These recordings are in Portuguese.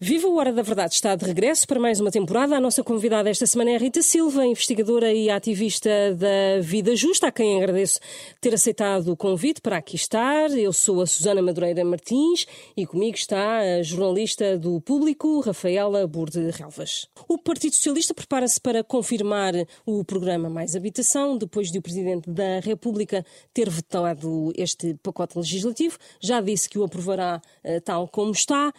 Viva o Hora da Verdade está de regresso para mais uma temporada. A nossa convidada esta semana é Rita Silva, investigadora e ativista da Vida Justa, a quem agradeço ter aceitado o convite para aqui estar. Eu sou a Susana Madureira Martins e comigo está a jornalista do Público, Rafaela Burde Relvas. O Partido Socialista prepara-se para confirmar o programa Mais Habitação, depois de o Presidente da República ter vetado este pacote legislativo. Já disse que o aprovará eh, tal como está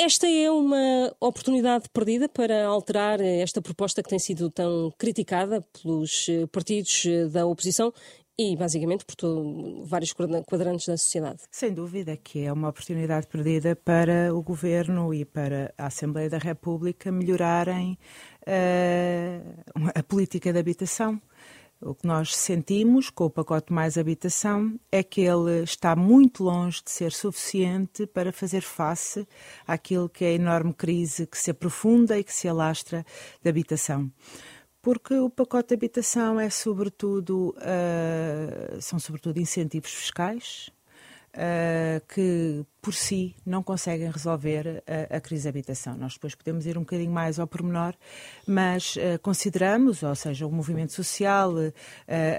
esta é uma oportunidade perdida para alterar esta proposta que tem sido tão criticada pelos eh, partidos eh, da oposição e basicamente por todo, vários quadrantes da sociedade. Sem dúvida que é uma oportunidade perdida para o governo e para a Assembleia da República melhorarem uh, a política de habitação. O que nós sentimos com o pacote Mais Habitação é que ele está muito longe de ser suficiente para fazer face àquilo que é a enorme crise que se aprofunda e que se alastra da habitação. Porque o pacote de habitação é sobretudo, uh, são sobretudo incentivos fiscais, uh, que por si não conseguem resolver a, a, crise de habitação. Nós depois podemos ir um bocadinho mais ao pormenor, mas uh, consideramos, ou seja, o movimento social, uh,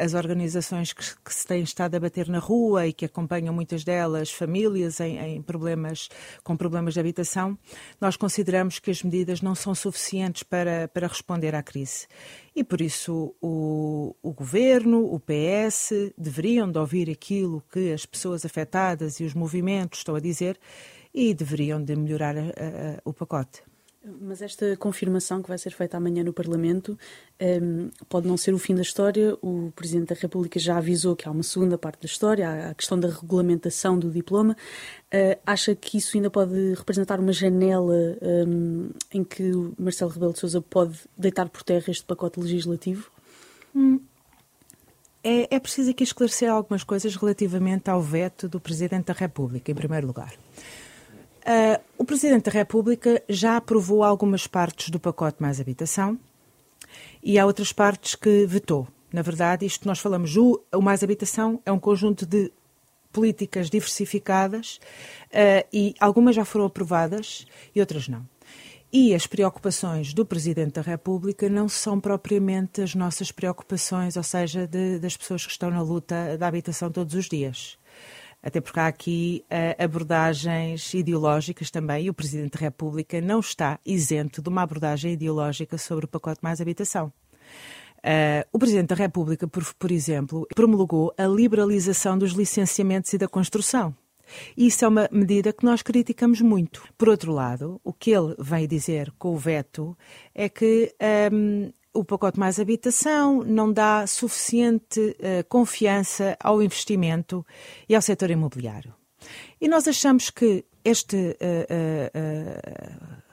as organizações que, que, se têm estado a bater na rua e que acompanham muitas delas famílias em, em, problemas com problemas de habitação, nós consideramos que as medidas não são suficientes para, para responder à crise. E por isso o, o governo, o PS, deveriam de ouvir aquilo que as pessoas afetadas e os movimentos estão a dizer dizer, e deveriam de melhorar a, a, o pacote. Mas esta confirmação que vai ser feita amanhã no Parlamento um, ehm, pode não ser o fim da história. O Presidente da República já avisou que há uma segunda parte da história, a questão da regulamentação do diploma. Uh, acha que isso ainda pode representar uma janela um, ehm, em que o Marcelo Rebelo de Sousa pode deitar por terra este pacote legislativo? Hum. É, é preciso aqui esclarecer algumas coisas relativamente ao veto do Presidente da República, em primeiro lugar. Uh, o Presidente da República já aprovou algumas partes do pacote mais habitação e há outras partes que vetou. Na verdade, isto nós falamos, o, o mais habitação é um conjunto de políticas diversificadas uh, e algumas já foram aprovadas e outras não. E as preocupações do Presidente da República não são propriamente as nossas preocupações, ou seja, de, das pessoas que estão na luta da habitação todos os dias. Até porque há aqui uh, abordagens ideológicas também, e o Presidente da República não está isento de uma abordagem ideológica sobre o pacote mais habitação. Uh, o Presidente da República, por, por exemplo, promulgou a liberalização dos licenciamentos e da construção. Isso é uma medida que nós criticamos muito. Por outro lado, o que ele vem dizer com o veto é que um, o pacote mais habitação não dá suficiente uh, confiança ao investimento e ao setor imobiliário. E nós achamos que este, uh, uh,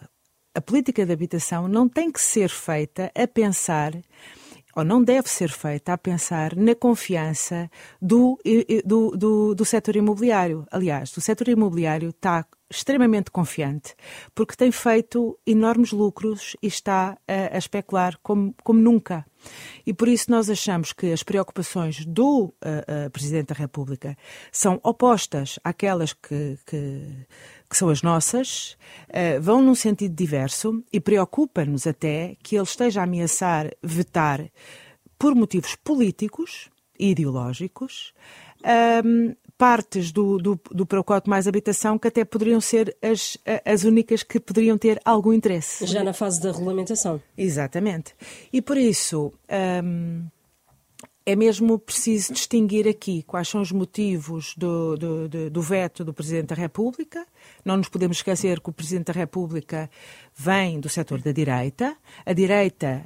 a política de habitação não tem que ser feita a pensar ou não deve ser feita a pensar na confiança do, do, do, do setor imobiliário. Aliás, o setor imobiliário está extremamente confiante, porque tem feito enormes lucros e está a, a, especular como, como nunca. E por isso nós achamos que as preocupações do uh, uh, Presidente da República são opostas àquelas que, que que são as nossas, uh, vão num sentido diverso e preocupa-nos até que ele esteja a ameaçar vetar por motivos políticos e ideológicos um, ehm, partes do, do, do pacote mais habitação que até poderiam ser as, as únicas que poderiam ter algum interesse. Já na fase da regulamentação. Exatamente. E por isso. Um, ehm, é mesmo preciso distinguir aqui quais são os motivos do, do, do, veto do Presidente da República. Não nos podemos esquecer que o Presidente da República vem do setor da direita. A direita,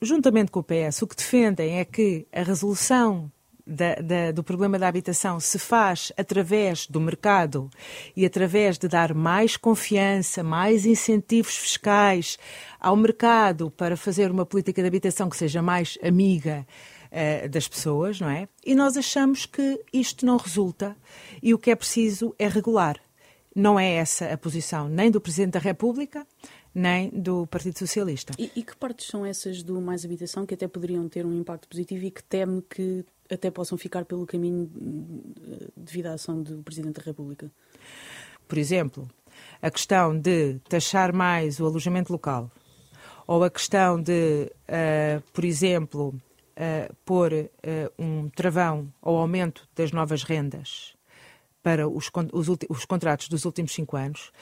juntamente com o PS, o que defendem é que a resolução da, da, do problema da habitação se faz através do mercado e através de dar mais confiança, mais incentivos fiscais ao mercado para fazer uma política de habitação que seja mais amiga uh, das pessoas, não é? E nós achamos que isto não resulta e o que é preciso é regular. Não é essa a posição nem do Presidente da República, nem do Partido Socialista. E, e, que partes são essas do Mais Habitação que até poderiam ter um impacto positivo e que teme que até possam ficar pelo caminho devido à ação do Presidente da República? Por exemplo, a questão de taxar mais o alojamento local, ou a questão de, uh, por exemplo, uh, pôr uh, um travão ao aumento das novas rendas para os, os, os contratos dos últimos cinco anos,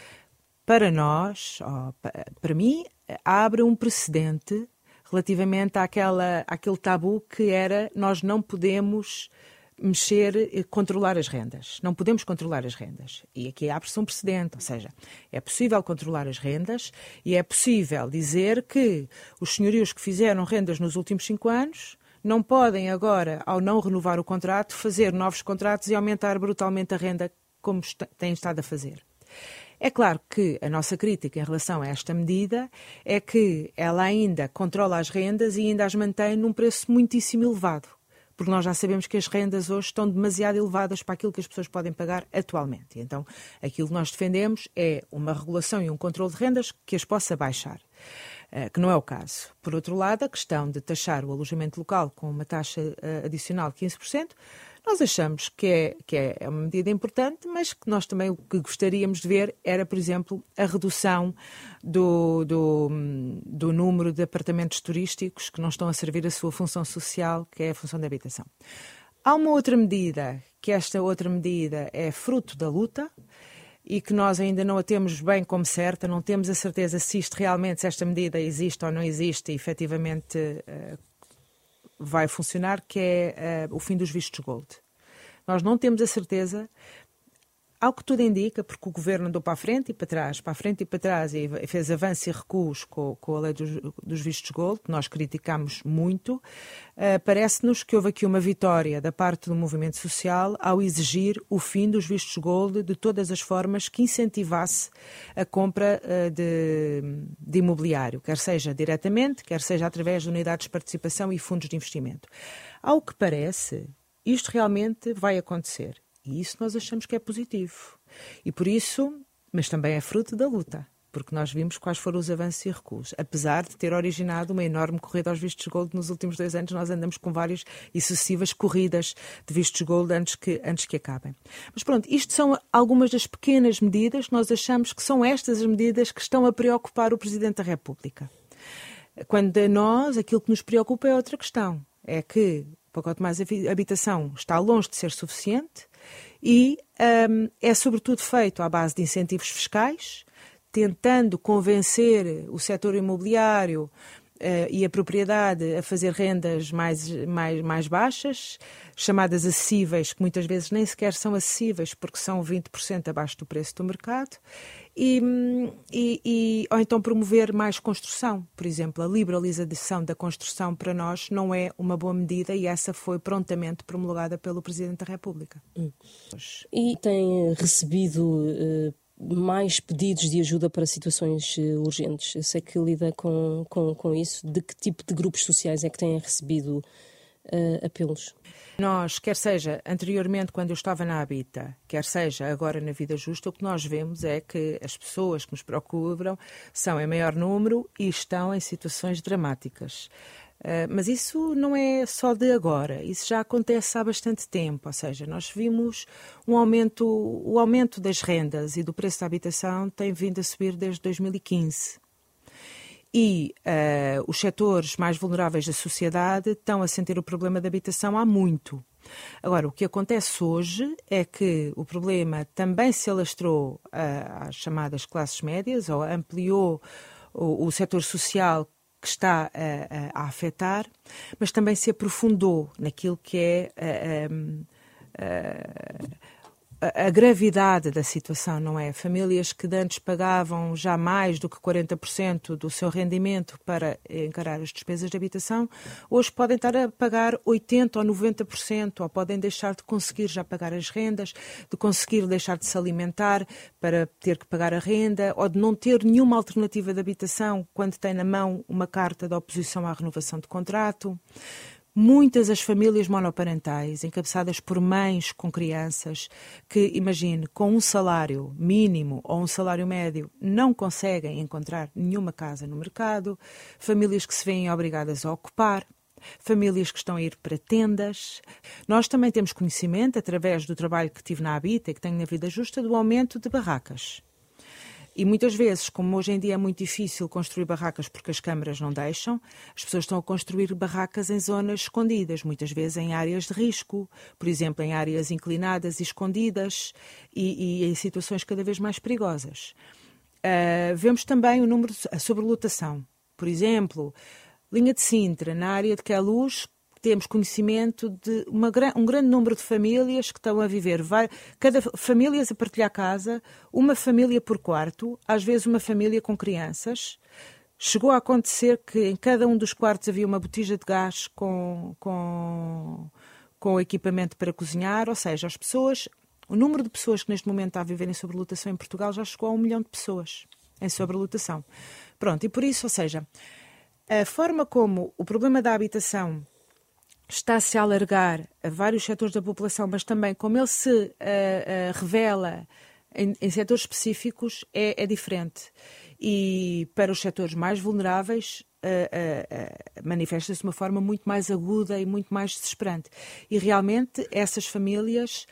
para nós, oh, para mim, abre um precedente relativamente àquela, àquele tabu que era nós não podemos mexer, controlar as rendas. Não podemos controlar as rendas. E aqui abre-se um precedente, ou seja, é possível controlar as rendas e é possível dizer que os senhorios que fizeram rendas nos últimos cinco anos não podem agora, ao não renovar o contrato, fazer novos contratos e aumentar brutalmente a renda como têm estado a fazer. É claro que a nossa crítica em relação a esta medida é que ela ainda controla as rendas e ainda as mantém num preço muitíssimo elevado porque nós já sabemos que as rendas hoje estão demasiado elevadas para aquilo que as pessoas podem pagar atualmente. Então, aquilo que nós defendemos é uma regulação e um controle de rendas que as possa baixar. Eh, que não é o caso. Por outro lado, a questão de taxar o alojamento local com uma taxa eh, adicional de 15%, nós achamos que é, que é, é uma medida importante, mas que nós também o que gostaríamos de ver era, por exemplo, a redução do, do, do número de apartamentos turísticos que não estão a servir a sua função social, que é a função da habitação. Há uma outra medida, que esta outra medida é fruto da luta, e que nós ainda não a temos bem como certa, não temos a certeza se isto realmente, se esta medida existe ou não existe e efetivamente uh, vai funcionar, que é uh, o fim dos vistos gold. Nós não temos a certeza, ao que tudo indica, porque o governo andou para a frente e para trás, para a frente e para trás, e fez avanços e recuos com, com a lei dos, dos, vistos gold, que nós criticamos muito, uh, parece-nos que houve aqui uma vitória da parte do movimento social ao exigir o fim dos vistos gold de todas as formas que incentivasse a compra uh, de, de imobiliário, quer seja diretamente, quer seja através de unidades de participação e fundos de investimento. Ao que parece, isto realmente vai acontecer. E isso nós achamos que é positivo. E por isso, mas também é fruto da luta, porque nós vimos quais foram os avanços e recuos. Apesar de ter originado uma enorme corrida aos vistos gold nos últimos dois anos, nós andamos com várias e sucessivas corridas de vistos gold antes que, antes que acabem. Mas pronto, isto são algumas das pequenas medidas, nós achamos que são estas as medidas que estão a preocupar o Presidente da República. Quando a nós, aquilo que nos preocupa é outra questão. É que o pacote mais habitação está longe de ser suficiente e um, é sobretudo feito à base de incentivos fiscais, tentando convencer o setor imobiliário e a propriedade a fazer rendas mais, mais, mais baixas, chamadas acessíveis, que muitas vezes nem sequer são acessíveis porque são 20% abaixo do preço do mercado, e, e, e, ou então promover mais construção. Por exemplo, a liberalização da construção para nós não é uma boa medida e essa foi prontamente promulgada pelo Presidente da República. Hum. E tem recebido uh, mais pedidos de ajuda para situações uh, urgentes? Eu sei que lida com, com, com isso. De que tipo de grupos sociais é que têm recebido uh, apelos? Nós, quer seja anteriormente quando eu estava na Habita, quer seja agora na Vida Justa, o que nós vemos é que as pessoas que nos procuram são em maior número e estão em situações dramáticas. Uh, mas isso não é só de agora, isso já acontece há bastante tempo, ou seja, nós vimos um aumento, o aumento das rendas e do preço da habitação tem vindo a subir desde 2015 e uh, os setores mais vulneráveis da sociedade estão a sentir o problema da habitação há muito. Agora, o que acontece hoje é que o problema também se alastrou uh, às chamadas classes médias, ou ampliou o, o setor social que está uh, a afetar, mas também se aprofundou naquilo que é a, gravidade da situação, não é? Famílias que antes pagavam já mais do que 40% do seu rendimento para encarar as despesas de habitação, hoje podem estar a pagar 80% ou 90%, ou podem deixar de conseguir já pagar as rendas, de conseguir deixar de se alimentar para ter que pagar a renda, ou de não ter nenhuma alternativa de habitação quando tem na mão uma carta de oposição à renovação de contrato. Muitas as famílias monoparentais, encabeçadas por mães com crianças, que, imagine, com um salário mínimo ou um salário médio, não conseguem encontrar nenhuma casa no mercado, famílias que se veem obrigadas a ocupar, famílias que estão a ir para tendas. Nós também temos conhecimento, através do trabalho que tive na Habita e que tenho na Vida Justa, do aumento de barracas. E muitas vezes, como hoje em dia é muito difícil construir barracas porque as câmaras não deixam, as pessoas estão a construir barracas em zonas escondidas, muitas vezes em áreas de risco, por exemplo, em áreas inclinadas e escondidas e, e em situações cada vez mais perigosas. Uh, vemos também o número, a sobrelotação. Por exemplo, linha de Sintra, na área de Queluz, temos conhecimento de uma, um grande número de famílias que estão a viver, vai, cada famílias a partilhar casa, uma família por quarto, às vezes uma família com crianças. Chegou a acontecer que em cada um dos quartos havia uma botija de gás com, com, com equipamento para cozinhar, ou seja, as pessoas, o número de pessoas que neste momento está a viver em sobrelotação em Portugal já chegou a um milhão de pessoas em sobrelotação. Pronto, e por isso, ou seja, a forma como o problema da habitação está-se a alargar a vários setores da população, mas também como ele se uh, uh, revela em, em, setores específicos, é, é, diferente. E para os setores mais vulneráveis, uh, manifesta-se de uma forma muito mais aguda e muito mais desesperante. E realmente essas famílias,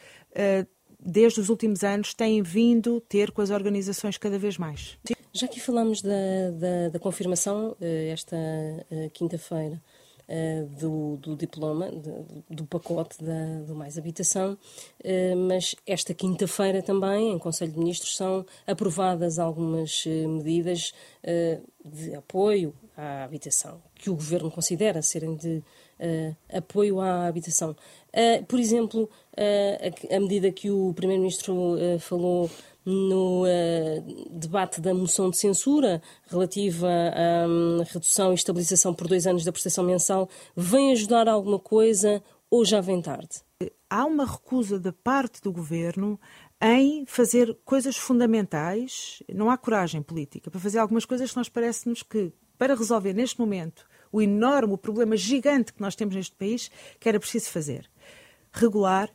desde os últimos anos, têm vindo ter com as organizações cada vez mais. Já que falamos da, da, da confirmação, esta quinta-feira, uh, do, do, diploma, de, do pacote da, do Mais Habitação, uh, mas esta quinta-feira também, em Conselho de Ministros, são aprovadas algumas uh, medidas de apoio à habitação, que o Governo considera serem de apoio à habitação. por exemplo, a, a, medida que o Primeiro-Ministro falou no uh, debate da moção de censura relativa à um, redução e estabilização por dois anos da prestação mensal vem ajudar alguma coisa ou já vem tarde? Há uma recusa da parte do governo em fazer coisas fundamentais. Não há coragem política para fazer algumas coisas que nós parece-nos que, para resolver neste momento o enorme, o problema gigante que nós temos neste país, que era preciso fazer. Regular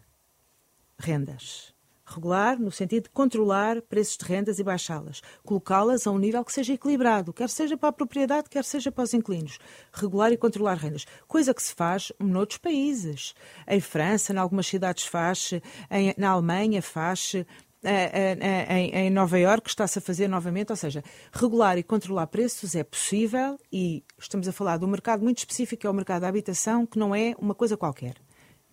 rendas regular no sentido de controlar preços de rendas e baixá-las, colocá-las a um nível que seja equilibrado, quer seja para a propriedade, quer seja para os inquilinos. Regular e controlar rendas, coisa que se faz noutros países. Em França, em algumas cidades faz, em, na Alemanha faz, eh, eh, eh, em, em, Nova Iorque está-se a fazer novamente, ou seja, regular e controlar preços é possível e estamos a falar de um mercado muito específico, que é o mercado da habitação, que não é uma coisa qualquer.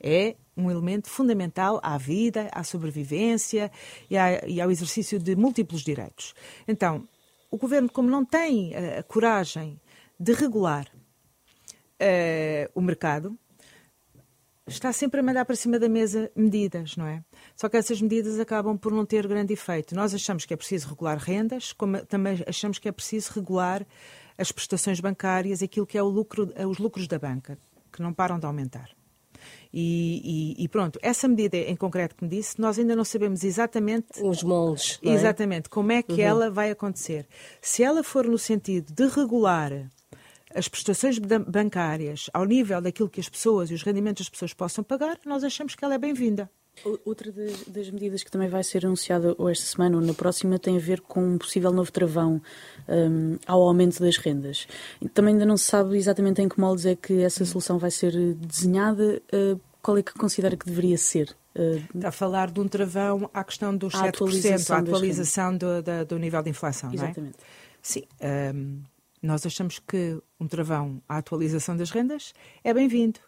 É um elemento fundamental à vida, à sobrevivência e, à, e ao exercício de múltiplos direitos. Então, o governo, como não tem a, a coragem de regular uh, o mercado, está sempre a mandar para cima da mesa medidas, não é? Só que essas medidas acabam por não ter grande efeito. Nós achamos que é preciso regular rendas, como também achamos que é preciso regular as prestações bancárias, aquilo que é lucro, os lucros da banca, que não param de aumentar. E, e, e, pronto, essa medida em concreto que me disse, nós ainda não sabemos exatamente. Os moldes. É? Exatamente, como é que uhum. ela vai acontecer. Se ela for no sentido de regular as prestações bancárias ao nível daquilo que as pessoas e os rendimentos das pessoas possam pagar, nós achamos que ela é bem-vinda. Outra das, das, medidas que também vai ser anunciada ou esta semana ou na próxima tem a ver com um possível novo travão um, ao aumento das rendas. Também ainda não se sabe exatamente em que moldes é que essa solução vai ser desenhada. Uh, qual é que considera que deveria ser? Uh, Está a falar de um travão à questão dos a 7%, atualização a atualização do, do, do, nível de inflação, Exatamente. não é? Sim. Um, nós achamos que um travão à atualização das rendas é bem-vindo.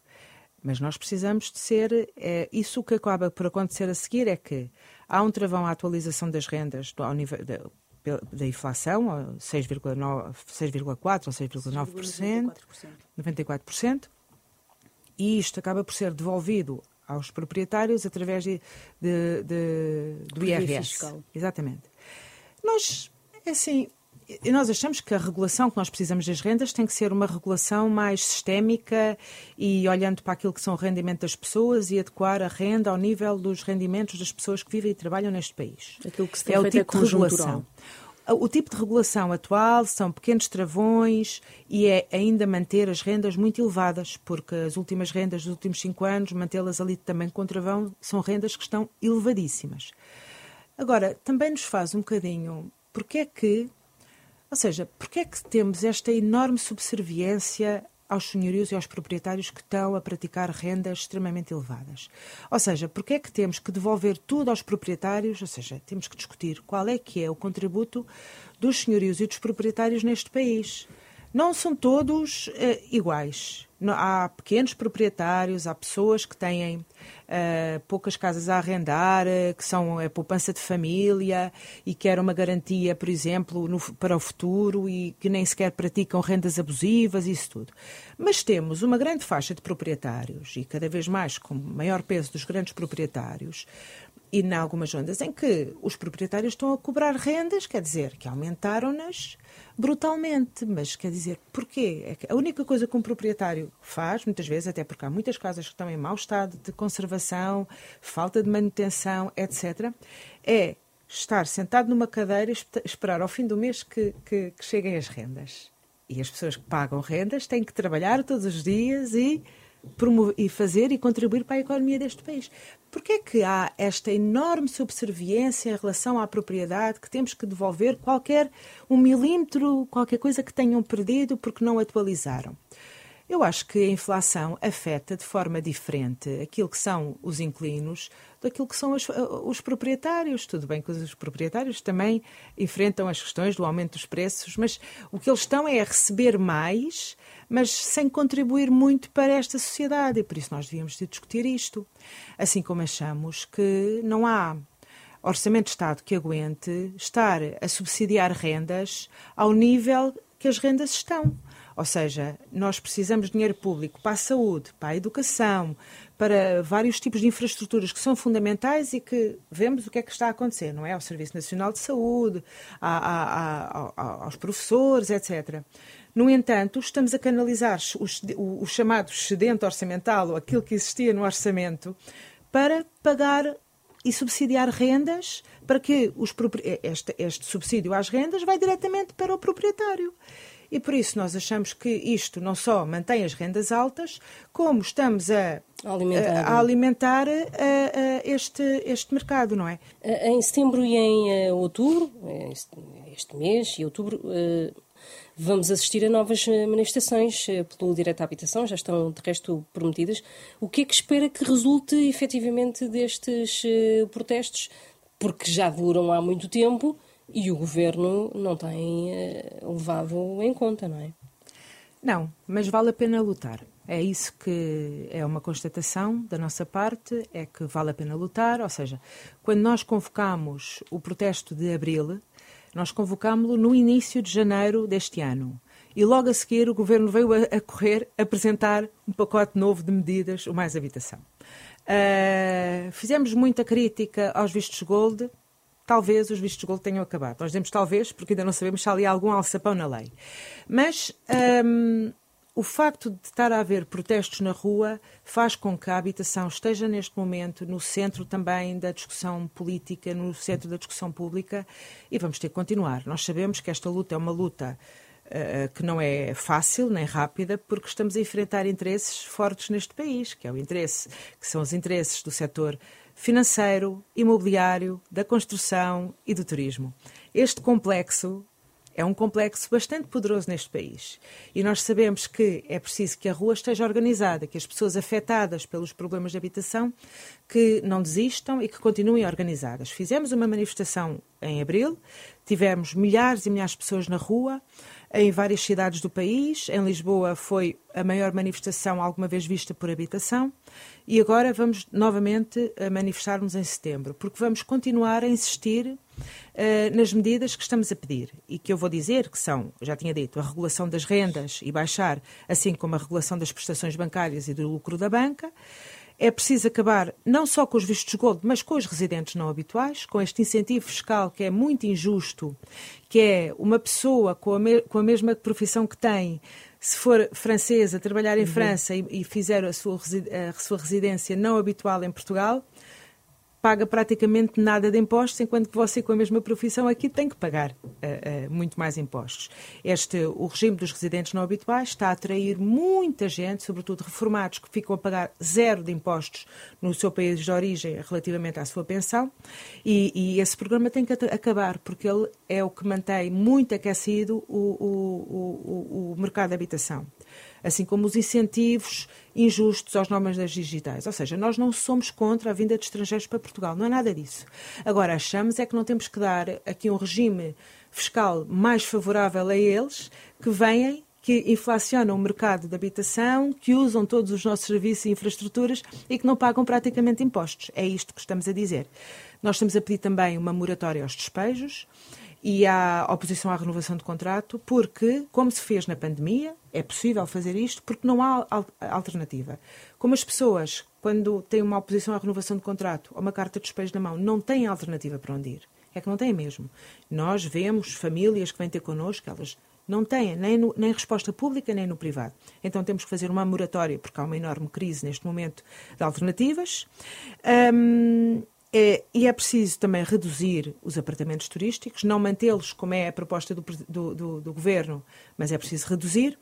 Mas nós precisamos de ser. É, isso que acaba por acontecer a seguir é que há um travão à atualização das rendas ao nível da, da inflação, 6,4% ou 6,9%, 94%, 94%, e isto acaba por ser devolvido aos proprietários através de, de, de do IRS. Fiscal. Exatamente. Nós, é assim, e nós achamos que a regulação que nós precisamos das rendas tem que ser uma regulação mais sistémica e olhando para aquilo que são o rendimento das pessoas e adequar a renda ao nível dos rendimentos das pessoas que vivem e trabalham neste país. Aquilo que se tem é o tipo é de regulação. O tipo de regulação atual são pequenos travões e é ainda manter as rendas muito elevadas, porque as últimas rendas dos últimos cinco anos, mantê-las ali também com travão, são rendas que estão elevadíssimas. Agora, também nos faz um bocadinho porque é que ou seja, porque é que temos esta enorme subserviência aos senhorios e aos proprietários que estão a praticar rendas extremamente elevadas. Ou seja, porque é que temos que devolver tudo aos proprietários? Ou seja, temos que discutir qual é que é o contributo dos senhorios e dos proprietários neste país. Não são todos uh, iguais. Há pequenos proprietários, há pessoas que têm uh, poucas casas a arrendar, uh, que são a poupança de família e querem uma garantia, por exemplo, no, para o futuro e que nem sequer praticam rendas abusivas, isso tudo. Mas temos uma grande faixa de proprietários e cada vez mais com maior peso dos grandes proprietários e em algumas ondas em que os proprietários estão a cobrar rendas, quer dizer, que aumentaram-nas brutalmente. Mas quer dizer, porquê? É a única coisa que um proprietário faz, muitas vezes, até porque há muitas casas que estão em mau estado de conservação, falta de manutenção, etc., é estar sentado numa cadeira e esperar ao fim do mês que, que, que cheguem as rendas. E as pessoas que pagam rendas têm que trabalhar todos os dias e promover, e fazer e contribuir para a economia deste país. Porquê é que há esta enorme subserviência em relação à propriedade que temos que devolver qualquer um milímetro, qualquer coisa que tenham perdido porque não atualizaram? Eu acho que a inflação afeta de forma diferente aquilo que são os inquilinos daquilo que são os, os, proprietários. Tudo bem que os proprietários também enfrentam as questões do aumento dos preços, mas o que eles estão é a receber mais, mas sem contribuir muito para esta sociedade. E por isso nós devíamos discutir isto. Assim como achamos que não há orçamento de Estado que aguente estar a subsidiar rendas ao nível que as rendas estão. Ou seja, nós precisamos de dinheiro público para a saúde, para a educação, para vários tipos de infraestruturas que são fundamentais e que vemos o que é que está a acontecer, não é? Ao Serviço Nacional de Saúde, a, a, a, aos professores, etc. No entanto, estamos a canalizar o, o, chamado excedente orçamental, ou aquilo que existia no orçamento, para pagar e subsidiar rendas para que os, este, este subsídio às rendas vai diretamente para o proprietário. E por isso nós achamos que isto não só mantém as rendas altas, como estamos a alimentar, a, a alimentar a, a este, este mercado, não é? Em setembro e em eh, outubro, este mês e outubro, eh, vamos assistir a novas manifestações eh, pelo direito à habitação, já estão de resto prometidas. O que é que espera que resulte efetivamente destes protestos? Porque já duram há muito tempo e o governo não tem uh, levado em conta, não é? Não, mas vale a pena lutar. É isso que é uma constatação da nossa parte, é que vale a pena lutar, ou seja, quando nós convocamos o protesto de abril, nós convocámos-lo no início de janeiro deste ano. E logo a seguir o governo veio a, a correr apresentar um pacote novo de medidas, o Mais Habitação. Uh, fizemos muita crítica aos vistos gold, talvez os vistos de gold tenham acabado. Nós dizemos talvez, porque ainda não sabemos se há ali algum alçapão na lei. Mas um, o facto de estar a haver protestos na rua faz com que a habitação esteja neste momento no centro também da discussão política, no centro da discussão pública e vamos ter que continuar. Nós sabemos que esta luta é uma luta uh, que não é fácil nem rápida, porque estamos a enfrentar interesses fortes neste país, que é o interesse, que são os interesses do setor financeiro, imobiliário, da construção e do turismo. Este complexo é um complexo bastante poderoso neste país. E nós sabemos que é preciso que a rua esteja organizada, que as pessoas afetadas pelos problemas de habitação que não desistam e que continuem organizadas. Fizemos uma manifestação em abril, tivemos milhares e milhares de pessoas na rua em várias cidades do país. Em Lisboa foi a maior manifestação alguma vez vista por habitação e agora vamos novamente manifestar-nos em setembro, porque vamos continuar a insistir uh, nas medidas que estamos a pedir e que eu vou dizer que são, já tinha dito, a regulação das rendas e baixar, assim como a regulação das prestações bancárias e do lucro da banca. É preciso acabar não só com os vistos gold, mas com os residentes não habituais, com este incentivo fiscal que é muito injusto, que é uma pessoa com a, me com a mesma profissão que tem, se for francesa, trabalhar em uhum. França e, e fizer a sua, a sua residência não habitual em Portugal, paga praticamente nada de impostos, enquanto que você com a mesma profissão aqui tem que pagar uh, uh, muito mais impostos. Este, o regime dos residentes não habituais está a atrair muita gente, sobretudo reformados, que ficam a pagar zero de impostos no seu país de origem relativamente à sua pensão, e, e esse programa tem que acabar, porque ele é o que mantém muito aquecido o, o, o, o mercado de habitação. Assim como os incentivos injustos aos nómadas digitais. Ou seja, nós não somos contra a vinda de estrangeiros para Portugal, não é nada disso. Agora, achamos é que não temos que dar aqui um regime fiscal mais favorável a eles que venham que inflacionam o mercado de habitação, que usam todos os nossos serviços e infraestruturas e que não pagam praticamente impostos. É isto que estamos a dizer. Nós estamos a pedir também uma moratória aos despejos e à oposição à renovação de contrato, porque, como se fez na pandemia, é possível fazer isto porque não há alternativa. Como as pessoas, quando têm uma oposição à renovação de contrato ou uma carta de despejo na mão, não têm alternativa para onde ir. É que não têm mesmo. Nós vemos famílias que vêm ter connosco, elas não têm nem, no, nem resposta pública nem no privado. Então temos que fazer uma moratória, porque há uma enorme crise neste momento de alternativas. Um, e é preciso também reduzir os apartamentos turísticos, não mantê-los como é a proposta do, do, do, do, governo, mas é preciso reduzir.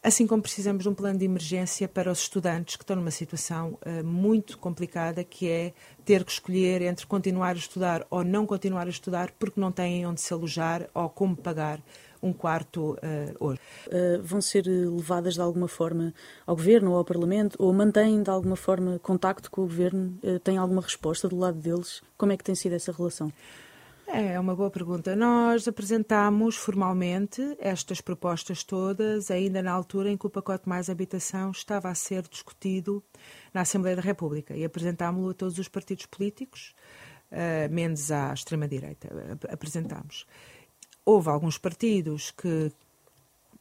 Assim como precisamos de um plano de emergência para os estudantes que estão numa situação uh, muito complicada, que é ter que escolher entre continuar a estudar ou não continuar a estudar, porque não têm onde se alojar ou como pagar um quarto uh, hoje. Uh, vão ser levadas de alguma forma ao Governo ou ao Parlamento ou mantêm de alguma forma contacto com o Governo? Uh, têm alguma resposta do lado deles? Como é que tem sido essa relação? É uma boa pergunta. Nós apresentámos formalmente estas propostas todas, ainda na altura em que o pacote mais habitação estava a ser discutido na Assembleia da República, e apresentámo-lo a todos os partidos políticos, uh, menos à extrema-direita. Apresentámos. Houve alguns partidos que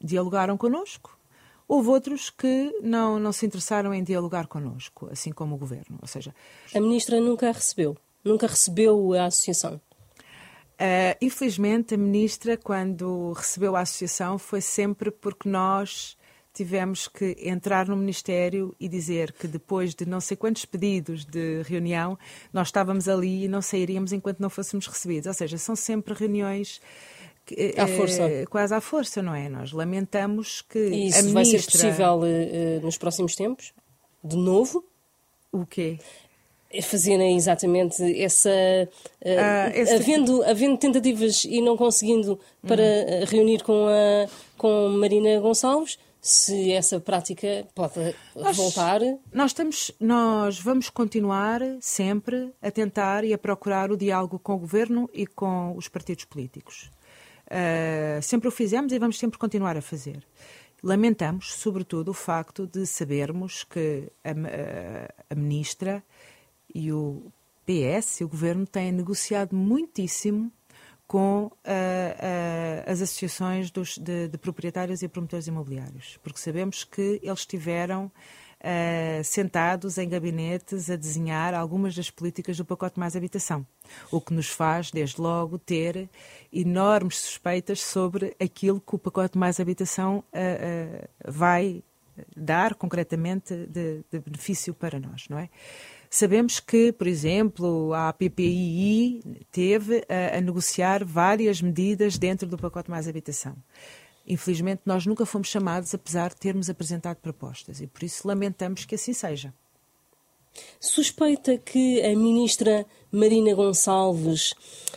dialogaram connosco, houve outros que não, não se interessaram em dialogar connosco, assim como o governo. Ou seja, a ministra nunca recebeu, nunca recebeu a associação. Uh, infelizmente, a ministra, quando recebeu a associação, foi sempre porque nós tivemos que entrar no Ministério e dizer que depois de não sei quantos pedidos de reunião, nós estávamos ali e não sairíamos enquanto não fôssemos recebidos. Ou seja, são sempre reuniões à força. É, quase à força, não é? Nós lamentamos que e isso a ministra... vai ser possível uh, nos próximos tempos? De novo? O quê? Fazerem exatamente essa. Uh, ah, esse... havendo, havendo tentativas e não conseguindo para hum. reunir com, a, com Marina Gonçalves, se essa prática pode nós, voltar. Nós, estamos, nós vamos continuar sempre a tentar e a procurar o diálogo com o governo e com os partidos políticos. Uh, sempre o fizemos e vamos sempre continuar a fazer. Lamentamos, sobretudo, o facto de sabermos que a, a, a ministra e o PS o governo têm negociado muitíssimo com uh, uh, as associações dos, de, de, proprietários e promotores imobiliários, porque sabemos que eles tiveram uh, sentados em gabinetes a desenhar algumas das políticas do pacote mais habitação, o que nos faz, desde logo, ter enormes suspeitas sobre aquilo que o pacote mais habitação uh, vai dar concretamente de, de benefício para nós, não é? Sabemos que, por exemplo, a PPI teve a, a, negociar várias medidas dentro do pacote mais habitação. Infelizmente, nós nunca fomos chamados, apesar de termos apresentado propostas, e por isso lamentamos que assim seja. Suspeita que a ministra Marina Gonçalves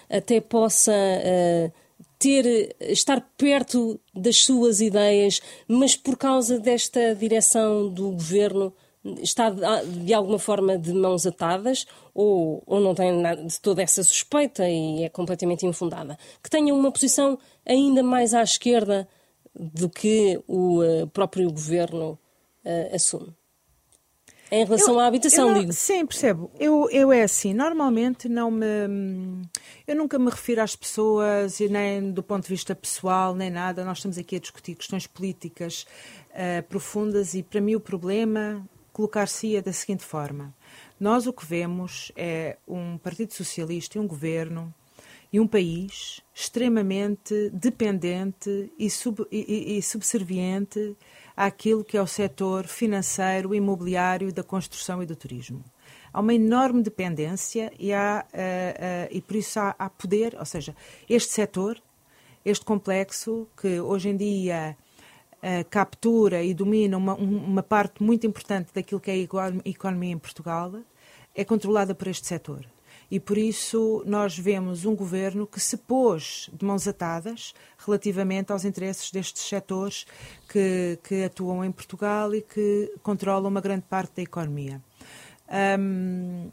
até possa uh, ter, estar perto das suas ideias, mas por causa desta direção do governo está de alguma forma de mãos atadas ou, ou não tem nada de toda essa suspeita e é completamente infundada? Que tenha uma posição ainda mais à esquerda do que o uh, próprio governo uh, assume. Em relação eu, à habitação, não, digo. Sim, percebo. Eu, eu é assim, normalmente não me. Eu nunca me refiro às pessoas, nem do ponto de vista pessoal, nem nada. Nós estamos aqui a discutir questões políticas uh, profundas e, para mim, o problema colocar-se-ia da seguinte forma: nós o que vemos é um Partido Socialista e um governo e um país extremamente dependente e, sub, e, e subserviente àquilo que é o setor financeiro, imobiliário, da construção e do turismo. Há uma enorme dependência e, há, uh, uh, e por isso há, há, poder, ou seja, este setor, este complexo, que hoje em dia uh, captura e domina uma, uma parte muito importante daquilo que é a economia em Portugal, é controlada por este setor. E por isso nós vemos um governo que se pôs de mãos atadas relativamente aos interesses destes setores que, que atuam em Portugal e que controlam uma grande parte da economia. Um,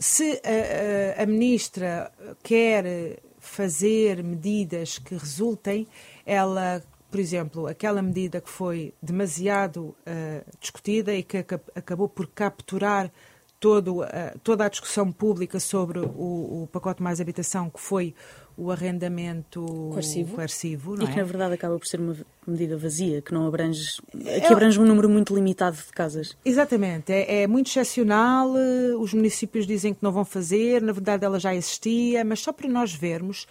se a, a, a, ministra quer fazer medidas que resultem, ela, por exemplo, aquela medida que foi demasiado uh, discutida e que acabou por capturar todo, uh, toda a discussão pública sobre o, o, pacote mais habitação, que foi o arrendamento coercivo, coercivo e que é? na verdade acaba por ser uma medida vazia, que não abrange, que é, abrange um número muito limitado de casas. Exatamente, é, é, muito excepcional, eh, os municípios dizem que não vão fazer, na verdade ela já existia, mas só para nós vermos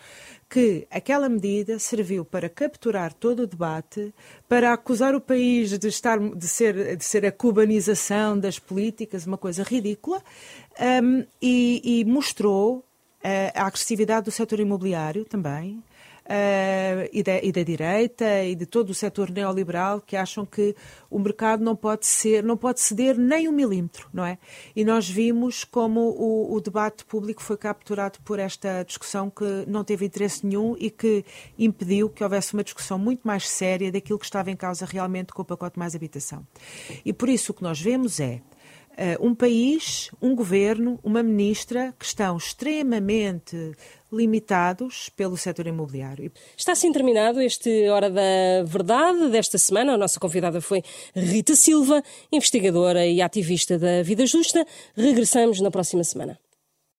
que aquela medida serviu para capturar todo o debate, para acusar o país de, estar, de, ser, de ser a cubanização das políticas, uma coisa ridícula, um, e, e mostrou a agressividade do setor imobiliário também, uh, e, da, e, da, direita e de todo o setor neoliberal que acham que o mercado não pode ser, não pode ceder nem um milímetro, não é? E nós vimos como o, o debate público foi capturado por esta discussão que não teve interesse nenhum e que impediu que houvesse uma discussão muito mais séria daquilo que estava em causa realmente com o pacote mais habitação. E por isso o que nós vemos é um país, um governo, uma ministra que estão extremamente limitados pelo setor imobiliário. Está assim terminado este Hora da Verdade desta semana. A nossa convidada foi Rita Silva, investigadora e ativista da Vida Justa. Regressamos na próxima semana.